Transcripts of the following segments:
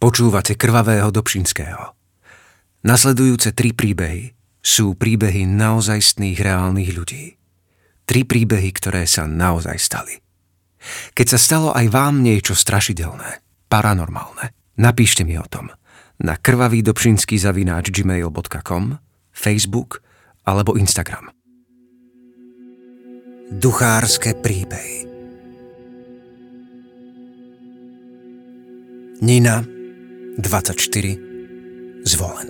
Počúvate krvavého Dobšinského. Nasledujúce tri príbehy sú príbehy naozajstných reálnych ľudí. Tri príbehy, ktoré sa naozaj stali. Keď sa stalo aj vám niečo strašidelné, paranormálne, napíšte mi o tom na krvavý dobšinský zavináč gmail.com, Facebook alebo Instagram. Duchárske príbehy Nina 24 zvolen.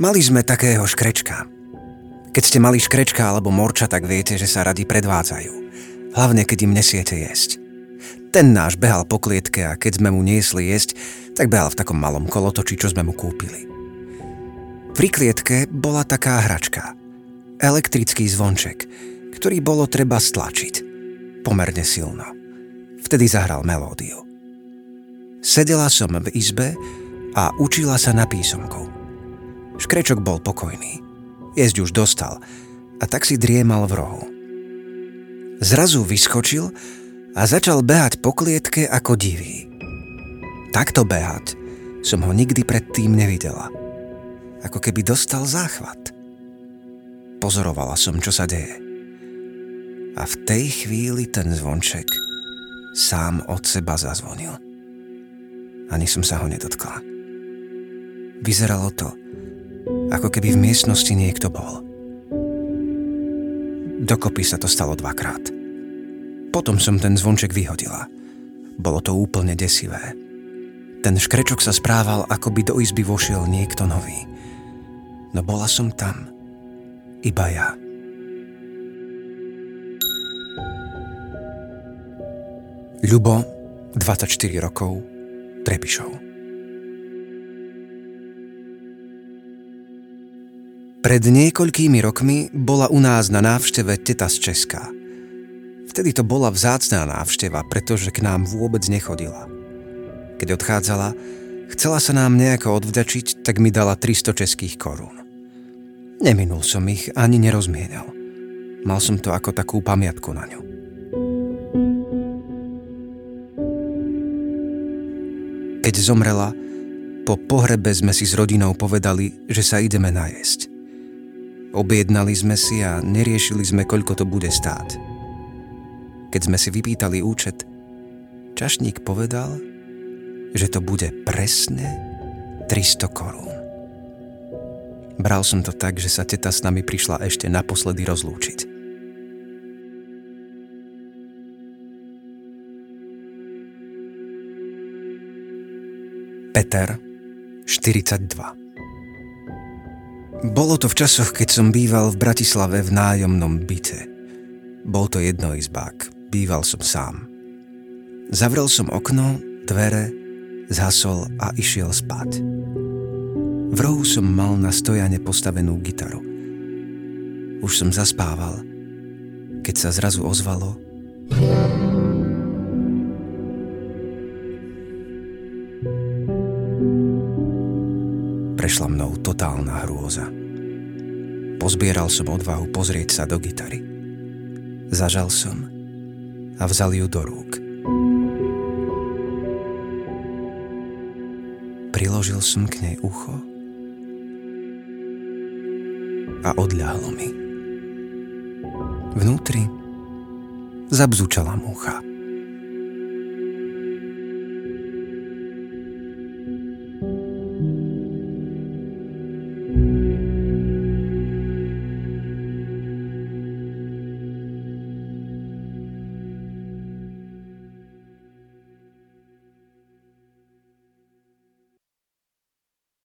Mali sme takého škrečka. Keď ste mali škrečka alebo morča, tak viete, že sa radi predvádzajú. Hlavne, keď im nesiete jesť. Ten náš behal po klietke a keď sme mu niesli jesť, tak behal v takom malom kolotoči, čo sme mu kúpili. Pri klietke bola taká hračka. Elektrický zvonček, ktorý bolo treba stlačiť. Pomerne silno. Vtedy zahral melódiu. Sedela som v izbe a učila sa na písomku. Škrečok bol pokojný. Jesť už dostal a tak si driemal v rohu. Zrazu vyskočil a začal behať po klietke ako divý. Takto behať som ho nikdy predtým nevidela. Ako keby dostal záchvat. Pozorovala som, čo sa deje. A v tej chvíli ten zvonček sám od seba zazvonil. Ani som sa ho nedotkla. Vyzeralo to, ako keby v miestnosti niekto bol. Dokopy sa to stalo dvakrát. Potom som ten zvonček vyhodila. Bolo to úplne desivé. Ten škrečok sa správal, ako by do izby vošiel niekto nový. No bola som tam. Iba ja. Ľubo, 24 rokov, Trebišov. Pred niekoľkými rokmi bola u nás na návšteve teta z Česka. Vtedy to bola vzácná návšteva, pretože k nám vôbec nechodila. Keď odchádzala, chcela sa nám nejako odvďačiť, tak mi dala 300 českých korún. Neminul som ich ani nerozmienal. Mal som to ako takú pamiatku na ňu. Keď zomrela, po pohrebe sme si s rodinou povedali, že sa ideme najesť. Objednali sme si a neriešili sme, koľko to bude stáť. Keď sme si vypýtali účet, čašník povedal, že to bude presne 300 korún. Bral som to tak, že sa teta s nami prišla ešte naposledy rozlúčiť. Peter, 42 Bolo to v časoch, keď som býval v Bratislave v nájomnom byte. Bol to jednoizbák, býval som sám. Zavrel som okno, dvere, zhasol a išiel spať. V rohu som mal na stojane postavenú gitaru. Už som zaspával, keď sa zrazu ozvalo prešla mnou totálna hrôza. Pozbieral som odvahu pozrieť sa do gitary. Zažal som a vzal ju do rúk. Priložil som k nej ucho a odľahlo mi. Vnútri zabzúčala múcha.